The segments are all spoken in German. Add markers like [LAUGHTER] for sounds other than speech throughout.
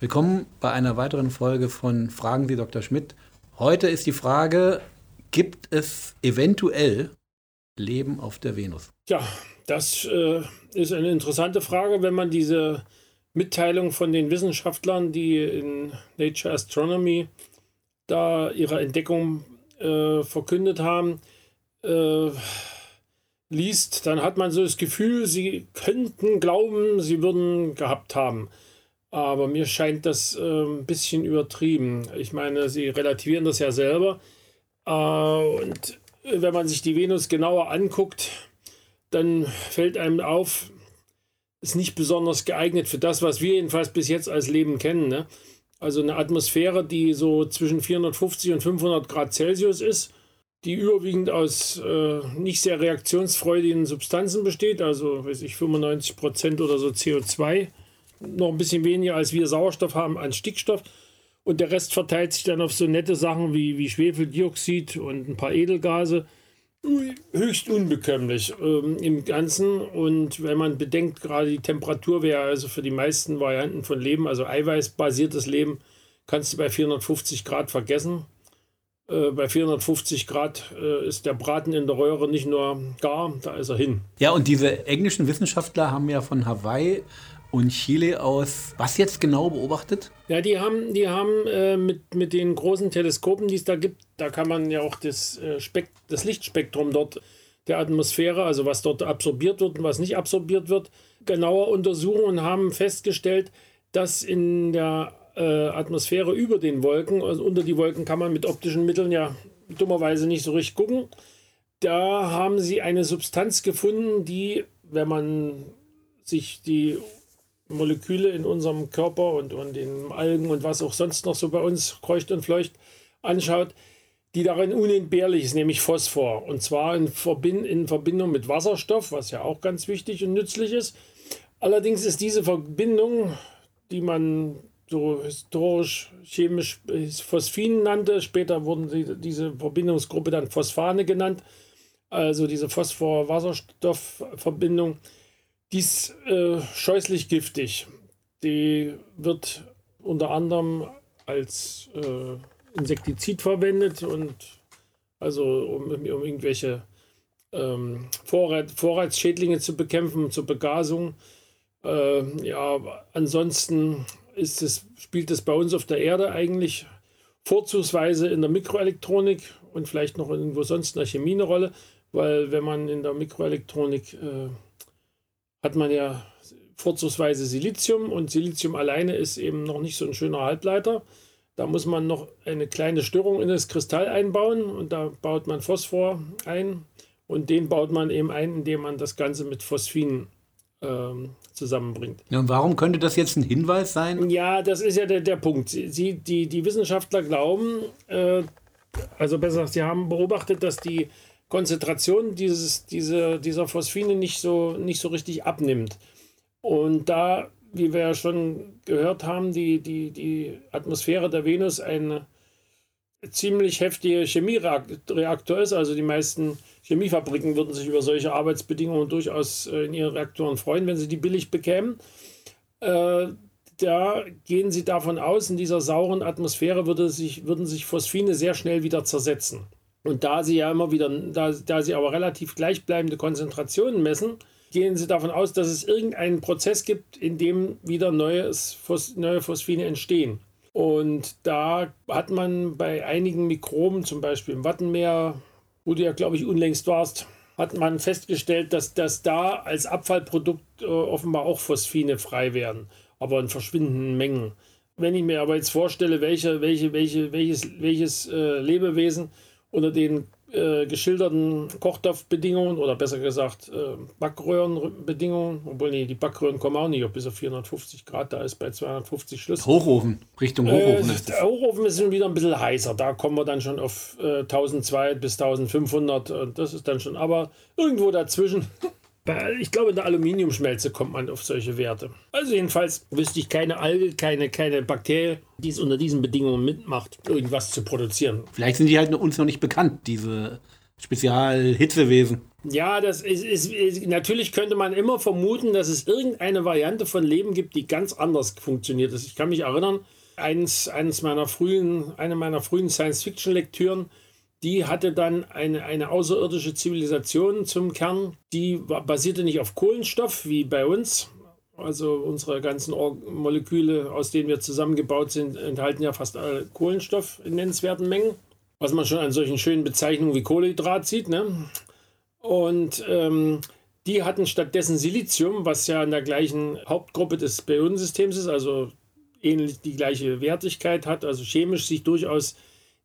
Willkommen bei einer weiteren Folge von Fragen Sie Dr. Schmidt. Heute ist die Frage, gibt es eventuell Leben auf der Venus? Ja, das äh, ist eine interessante Frage, wenn man diese Mitteilung von den Wissenschaftlern, die in Nature Astronomy da ihre Entdeckung äh, verkündet haben, äh, liest, dann hat man so das Gefühl, sie könnten glauben, sie würden gehabt haben. Aber mir scheint das äh, ein bisschen übertrieben. Ich meine, sie relativieren das ja selber. Äh, und wenn man sich die Venus genauer anguckt, dann fällt einem auf, ist nicht besonders geeignet für das, was wir jedenfalls bis jetzt als Leben kennen. Ne? Also eine Atmosphäre, die so zwischen 450 und 500 Grad Celsius ist, die überwiegend aus äh, nicht sehr reaktionsfreudigen Substanzen besteht, also weiß ich, 95 Prozent oder so CO2 noch ein bisschen weniger als wir Sauerstoff haben an Stickstoff. Und der Rest verteilt sich dann auf so nette Sachen wie, wie Schwefeldioxid und ein paar Edelgase. Höchst unbekömmlich ähm, im Ganzen. Und wenn man bedenkt, gerade die Temperatur wäre also für die meisten Varianten von Leben, also eiweißbasiertes Leben, kannst du bei 450 Grad vergessen. Äh, bei 450 Grad äh, ist der Braten in der Röhre nicht nur gar, da ist er hin. Ja, und diese englischen Wissenschaftler haben ja von Hawaii und Chile aus was jetzt genau beobachtet? Ja, die haben, die haben äh, mit, mit den großen Teleskopen, die es da gibt, da kann man ja auch das, äh, Spekt das Lichtspektrum dort der Atmosphäre, also was dort absorbiert wird und was nicht absorbiert wird, genauer untersuchen und haben festgestellt, dass in der äh, Atmosphäre über den Wolken, also unter die Wolken kann man mit optischen Mitteln ja dummerweise nicht so richtig gucken. Da haben sie eine Substanz gefunden, die, wenn man sich die Moleküle in unserem Körper und, und in Algen und was auch sonst noch so bei uns kreucht und fleucht anschaut, die darin unentbehrlich ist, nämlich Phosphor. Und zwar in, Verbind in Verbindung mit Wasserstoff, was ja auch ganz wichtig und nützlich ist. Allerdings ist diese Verbindung, die man so historisch chemisch Phosphin nannte, später wurden sie, diese Verbindungsgruppe dann Phosphane genannt, also diese Phosphor-Wasserstoff-Verbindung, die ist äh, scheußlich giftig. Die wird unter anderem als äh, Insektizid verwendet und also um, um irgendwelche ähm, Vorrat, Vorratsschädlinge zu bekämpfen, zur Begasung. Äh, ja, ansonsten ist es, spielt es bei uns auf der Erde eigentlich vorzugsweise in der Mikroelektronik und vielleicht noch irgendwo sonst in der Chemie eine Rolle, weil wenn man in der Mikroelektronik äh, hat man ja vorzugsweise Silizium und Silizium alleine ist eben noch nicht so ein schöner Halbleiter. Da muss man noch eine kleine Störung in das Kristall einbauen und da baut man Phosphor ein und den baut man eben ein, indem man das Ganze mit Phosphin ähm, zusammenbringt. Ja, und warum könnte das jetzt ein Hinweis sein? Ja, das ist ja der, der Punkt. Sie, die, die Wissenschaftler glauben, äh, also besser gesagt, sie haben beobachtet, dass die Konzentration dieses, diese, dieser Phosphine nicht so, nicht so richtig abnimmt. Und da, wie wir ja schon gehört haben, die, die, die Atmosphäre der Venus eine ziemlich heftige Chemiereaktor ist, also die meisten Chemiefabriken würden sich über solche Arbeitsbedingungen durchaus äh, in ihren Reaktoren freuen, wenn sie die billig bekämen. Äh, da gehen sie davon aus, in dieser sauren Atmosphäre würde sich, würden sich Phosphine sehr schnell wieder zersetzen. Und da sie ja immer wieder, da, da sie aber relativ gleichbleibende Konzentrationen messen, gehen sie davon aus, dass es irgendeinen Prozess gibt, in dem wieder neues, neue Phosphine entstehen. Und da hat man bei einigen Mikroben, zum Beispiel im Wattenmeer, wo du ja, glaube ich, unlängst warst, hat man festgestellt, dass, dass da als Abfallprodukt äh, offenbar auch Phosphine frei werden, aber in verschwindenden Mengen. Wenn ich mir aber jetzt vorstelle, welche, welche, welche, welches, welches äh, Lebewesen unter den äh, geschilderten Kochtopfbedingungen oder besser gesagt äh, Backröhrenbedingungen, obwohl nee, die Backröhren kommen auch nicht auf bis auf 450 Grad, da ist bei 250 Schluss. Hochofen, Richtung Hochofen äh, ist Der Hochofen ist schon wieder ein bisschen heißer, da kommen wir dann schon auf äh, 1200 bis 1500 und das ist dann schon, aber irgendwo dazwischen [LAUGHS] ich glaube, in der Aluminiumschmelze kommt man auf solche Werte. Also jedenfalls wüsste ich keine Alge, keine, keine Bakterie, die es unter diesen Bedingungen mitmacht, irgendwas zu produzieren. Vielleicht sind die halt uns noch nicht bekannt, diese Spezialhitzewesen. Ja, das ist, ist, ist, natürlich könnte man immer vermuten, dass es irgendeine Variante von Leben gibt, die ganz anders funktioniert. Ich kann mich erinnern, eines, eines meiner frühen, eine meiner frühen Science-Fiction-Lektüren, die hatte dann eine, eine außerirdische Zivilisation zum Kern. Die basierte nicht auf Kohlenstoff wie bei uns. Also unsere ganzen Moleküle, aus denen wir zusammengebaut sind, enthalten ja fast alle Kohlenstoff in nennenswerten Mengen. Was man schon an solchen schönen Bezeichnungen wie Kohlehydrat sieht. Ne? Und ähm, die hatten stattdessen Silizium, was ja in der gleichen Hauptgruppe des Periodensystems ist, also ähnlich die gleiche Wertigkeit hat, also chemisch sich durchaus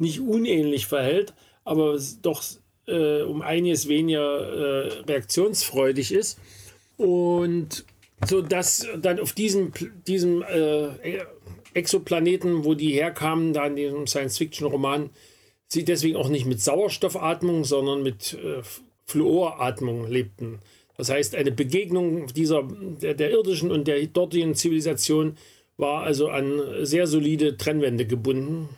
nicht unähnlich verhält, aber doch äh, um einiges weniger äh, reaktionsfreudig ist. Und so dass dann auf diesem, diesem äh, Exoplaneten, wo die herkamen, da in diesem Science-Fiction-Roman, sie deswegen auch nicht mit Sauerstoffatmung, sondern mit äh, Fluoratmung lebten. Das heißt, eine Begegnung dieser, der, der irdischen und der dortigen Zivilisation war also an sehr solide Trennwände gebunden.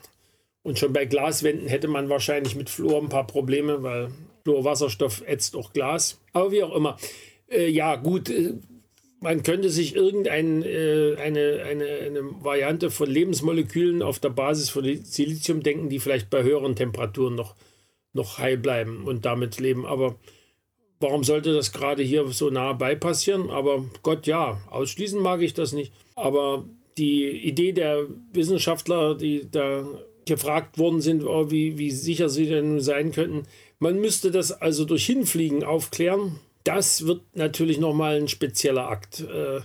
Und schon bei Glaswänden hätte man wahrscheinlich mit Fluor ein paar Probleme, weil Fluorwasserstoff ätzt auch Glas. Aber wie auch immer. Äh, ja, gut, äh, man könnte sich irgendeine äh, eine, eine, eine Variante von Lebensmolekülen auf der Basis von Silizium denken, die vielleicht bei höheren Temperaturen noch, noch heil bleiben und damit leben. Aber warum sollte das gerade hier so nah bei passieren? Aber Gott, ja, ausschließen mag ich das nicht. Aber die Idee der Wissenschaftler, die da gefragt worden sind, oh, wie, wie sicher sie denn nun sein könnten, man müsste das also durch Hinfliegen aufklären. Das wird natürlich nochmal ein spezieller Akt. Äh,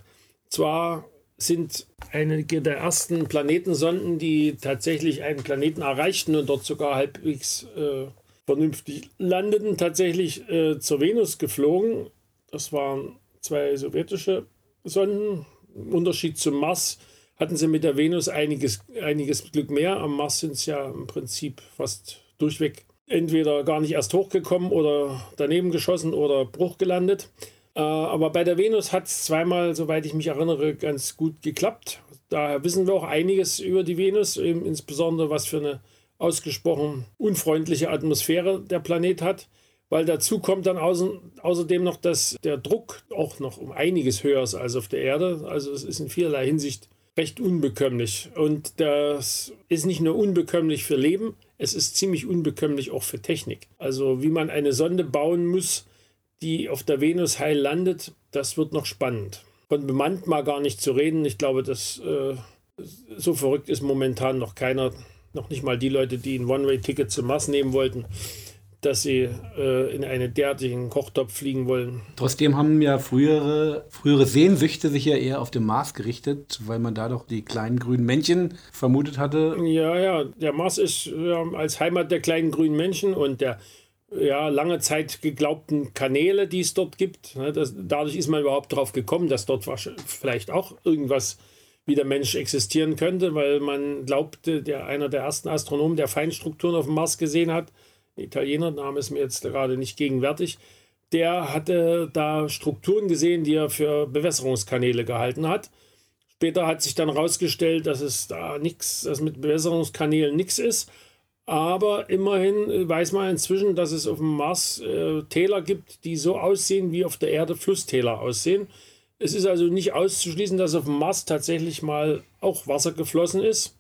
zwar sind einige der ersten Planetensonden, die tatsächlich einen Planeten erreichten und dort sogar halbwegs äh, vernünftig landeten, tatsächlich äh, zur Venus geflogen. Das waren zwei sowjetische Sonden. Im Unterschied zum Mars hatten sie mit der Venus einiges, einiges Glück mehr. Am Mars sind sie ja im Prinzip fast durchweg entweder gar nicht erst hochgekommen oder daneben geschossen oder Bruch gelandet. Äh, aber bei der Venus hat es zweimal, soweit ich mich erinnere, ganz gut geklappt. Daher wissen wir auch einiges über die Venus, insbesondere was für eine ausgesprochen unfreundliche Atmosphäre der Planet hat. Weil dazu kommt dann außerdem noch, dass der Druck auch noch um einiges höher ist als auf der Erde. Also es ist in vielerlei Hinsicht recht unbekömmlich. Und das ist nicht nur unbekömmlich für Leben, es ist ziemlich unbekömmlich auch für Technik. Also wie man eine Sonde bauen muss, die auf der Venus heil landet, das wird noch spannend. Von bemannt mal gar nicht zu reden. Ich glaube, dass äh, so verrückt ist momentan noch keiner, noch nicht mal die Leute, die ein One-Way-Ticket zum Mars nehmen wollten dass sie äh, in einen derartigen Kochtopf fliegen wollen. Trotzdem haben ja frühere, frühere Sehnsüchte sich ja eher auf den Mars gerichtet, weil man da doch die kleinen grünen Männchen vermutet hatte. Ja, ja, der Mars ist ja, als Heimat der kleinen grünen Männchen und der ja, lange Zeit geglaubten Kanäle, die es dort gibt. Ne, das, dadurch ist man überhaupt darauf gekommen, dass dort vielleicht auch irgendwas wie der Mensch existieren könnte, weil man glaubte, der einer der ersten Astronomen, der Feinstrukturen auf dem Mars gesehen hat, Italiener, Name ist mir jetzt gerade nicht gegenwärtig, der hatte da Strukturen gesehen, die er für Bewässerungskanäle gehalten hat. Später hat sich dann herausgestellt, dass es da nichts, dass mit Bewässerungskanälen nichts ist. Aber immerhin weiß man inzwischen, dass es auf dem Mars äh, Täler gibt, die so aussehen, wie auf der Erde Flusstäler aussehen. Es ist also nicht auszuschließen, dass auf dem Mars tatsächlich mal auch Wasser geflossen ist.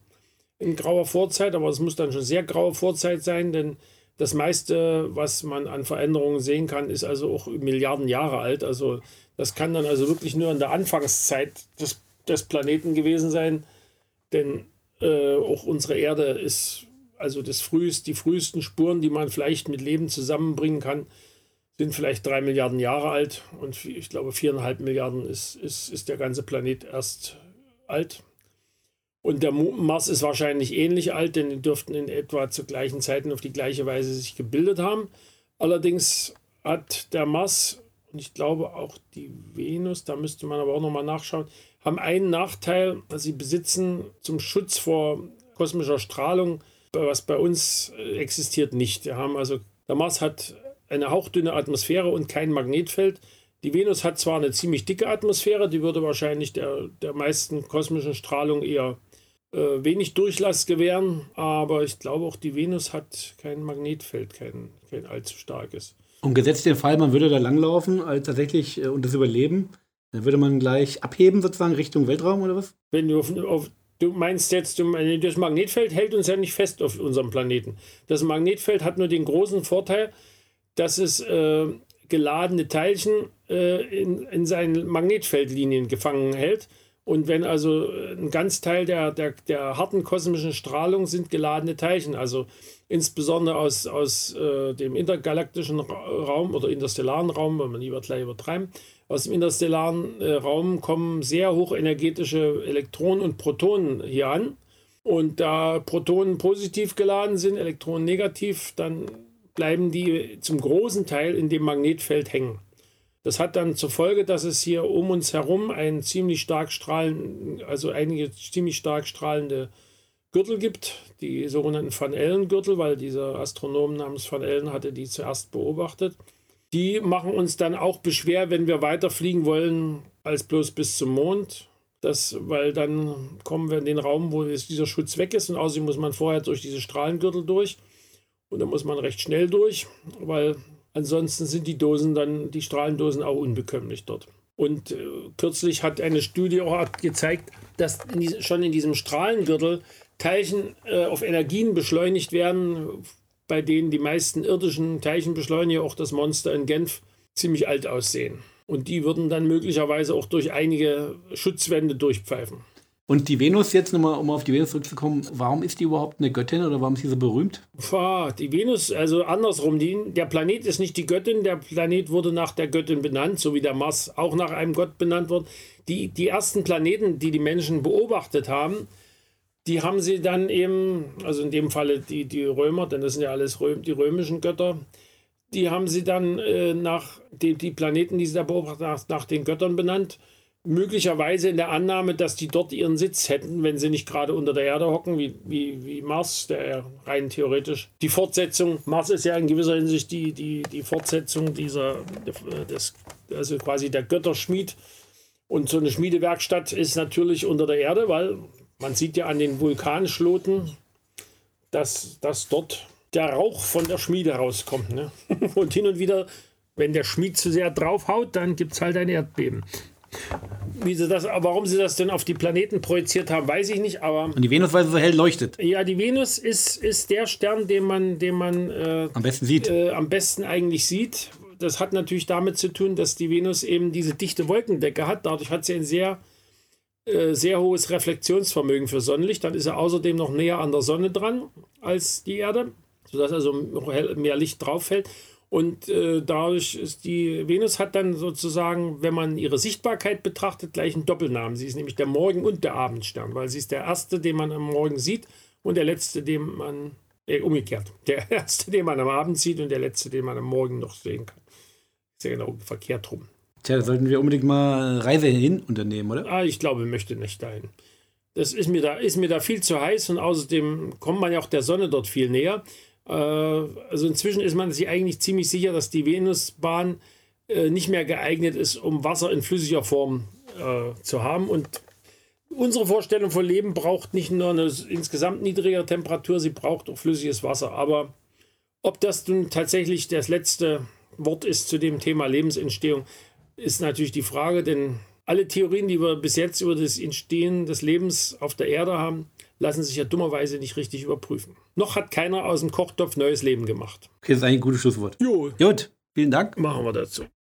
In grauer Vorzeit, aber es muss dann schon sehr graue Vorzeit sein, denn das meiste, was man an Veränderungen sehen kann, ist also auch Milliarden Jahre alt. Also das kann dann also wirklich nur in der Anfangszeit des, des Planeten gewesen sein. Denn äh, auch unsere Erde ist also das frühest, die frühesten Spuren, die man vielleicht mit Leben zusammenbringen kann, sind vielleicht drei Milliarden Jahre alt. Und ich glaube, viereinhalb Milliarden ist, ist, ist der ganze Planet erst alt. Und der Mars ist wahrscheinlich ähnlich alt, denn die dürften in etwa zu gleichen Zeiten auf die gleiche Weise sich gebildet haben. Allerdings hat der Mars und ich glaube auch die Venus, da müsste man aber auch nochmal nachschauen, haben einen Nachteil, dass sie besitzen zum Schutz vor kosmischer Strahlung, was bei uns äh, existiert nicht. Wir haben also, der Mars hat eine hauchdünne Atmosphäre und kein Magnetfeld. Die Venus hat zwar eine ziemlich dicke Atmosphäre, die würde wahrscheinlich der, der meisten kosmischen Strahlung eher äh, wenig Durchlass gewähren, aber ich glaube auch die Venus hat kein Magnetfeld, kein, kein allzu starkes. Und gesetzt den Fall, man würde da langlaufen, also tatsächlich äh, und das überleben, dann würde man gleich abheben sozusagen Richtung Weltraum oder was? Wenn du auf, auf Du meinst jetzt, das Magnetfeld hält uns ja nicht fest auf unserem Planeten. Das Magnetfeld hat nur den großen Vorteil, dass es äh, geladene Teilchen äh, in, in seinen Magnetfeldlinien gefangen hält. Und wenn also ein ganz Teil der, der, der harten kosmischen Strahlung sind geladene Teilchen, also insbesondere aus, aus äh, dem intergalaktischen Raum oder interstellaren Raum, wenn man lieber gleich übertreiben, aus dem interstellaren äh, Raum kommen sehr hochenergetische Elektronen und Protonen hier an. Und da Protonen positiv geladen sind, Elektronen negativ, dann bleiben die zum großen Teil in dem Magnetfeld hängen. Das hat dann zur Folge, dass es hier um uns herum ein ziemlich stark strahlend, also einige ziemlich stark strahlende Gürtel gibt, die sogenannten Van Allen-Gürtel, weil dieser Astronom namens Van Allen hatte die zuerst beobachtet. Die machen uns dann auch beschwer, wenn wir weiter fliegen wollen, als bloß bis zum Mond. Das, weil dann kommen wir in den Raum, wo dieser Schutz weg ist und außerdem muss man vorher durch diese Strahlengürtel durch und da muss man recht schnell durch, weil ansonsten sind die Dosen dann, die Strahlendosen auch unbekömmlich dort. Und äh, kürzlich hat eine Studie auch gezeigt, dass in die, schon in diesem Strahlengürtel Teilchen äh, auf Energien beschleunigt werden, bei denen die meisten irdischen Teilchenbeschleuniger, auch das Monster in Genf, ziemlich alt aussehen. Und die würden dann möglicherweise auch durch einige Schutzwände durchpfeifen. Und die Venus jetzt nochmal, um auf die Venus zurückzukommen, warum ist die überhaupt eine Göttin oder warum ist sie so berühmt? Pah, die Venus, also andersrum, die, der Planet ist nicht die Göttin, der Planet wurde nach der Göttin benannt, so wie der Mars auch nach einem Gott benannt wird. Die, die ersten Planeten, die die Menschen beobachtet haben, die haben sie dann eben, also in dem Falle die, die Römer, denn das sind ja alles Röm, die römischen Götter, die haben sie dann äh, nach die, die Planeten, die sie da beobachtet haben, nach, nach den Göttern benannt. Möglicherweise in der Annahme, dass die dort ihren Sitz hätten, wenn sie nicht gerade unter der Erde hocken, wie, wie, wie Mars, der rein theoretisch die Fortsetzung, Mars ist ja in gewisser Hinsicht die, die, die Fortsetzung dieser, des, also quasi der Götterschmied. Und so eine Schmiedewerkstatt ist natürlich unter der Erde, weil man sieht ja an den Vulkanschloten, dass, dass dort der Rauch von der Schmiede rauskommt. Ne? [LAUGHS] Und hin und wieder, wenn der Schmied zu sehr draufhaut, dann gibt es halt ein Erdbeben. Wie sie das, warum sie das denn auf die Planeten projiziert haben, weiß ich nicht. Aber Und die Venus, weil sie so hell leuchtet. Ja, die Venus ist, ist der Stern, den man, den man äh, am besten sieht. Äh, am besten eigentlich sieht. Das hat natürlich damit zu tun, dass die Venus eben diese dichte Wolkendecke hat. Dadurch hat sie ein sehr äh, sehr hohes Reflexionsvermögen für Sonnenlicht. Dann ist er außerdem noch näher an der Sonne dran als die Erde, sodass also mehr Licht drauf fällt. Und äh, dadurch ist die Venus hat dann sozusagen, wenn man ihre Sichtbarkeit betrachtet, gleich einen Doppelnamen. Sie ist nämlich der Morgen- und der Abendstern, weil sie ist der erste, den man am Morgen sieht und der letzte, den man, äh, umgekehrt, der [LAUGHS] erste, den man am Abend sieht und der letzte, den man am Morgen noch sehen kann. Ist ja genau verkehrt rum. Tja, da sollten wir unbedingt mal Reise hin unternehmen, oder? Ah, ich glaube, ich möchte nicht dahin. Das ist mir da, ist mir da viel zu heiß und außerdem kommt man ja auch der Sonne dort viel näher. Äh, also inzwischen ist man sich eigentlich ziemlich sicher, dass die Venusbahn äh, nicht mehr geeignet ist, um Wasser in flüssiger Form äh, zu haben. Und unsere Vorstellung von Leben braucht nicht nur eine insgesamt niedrigere Temperatur, sie braucht auch flüssiges Wasser. Aber ob das nun tatsächlich das letzte Wort ist zu dem Thema Lebensentstehung, ist natürlich die Frage, denn alle Theorien, die wir bis jetzt über das Entstehen des Lebens auf der Erde haben, lassen sich ja dummerweise nicht richtig überprüfen. Noch hat keiner aus dem Kochtopf neues Leben gemacht. Okay, das ist eigentlich ein gutes Schlusswort. Jo. Gut, vielen Dank. Machen wir dazu.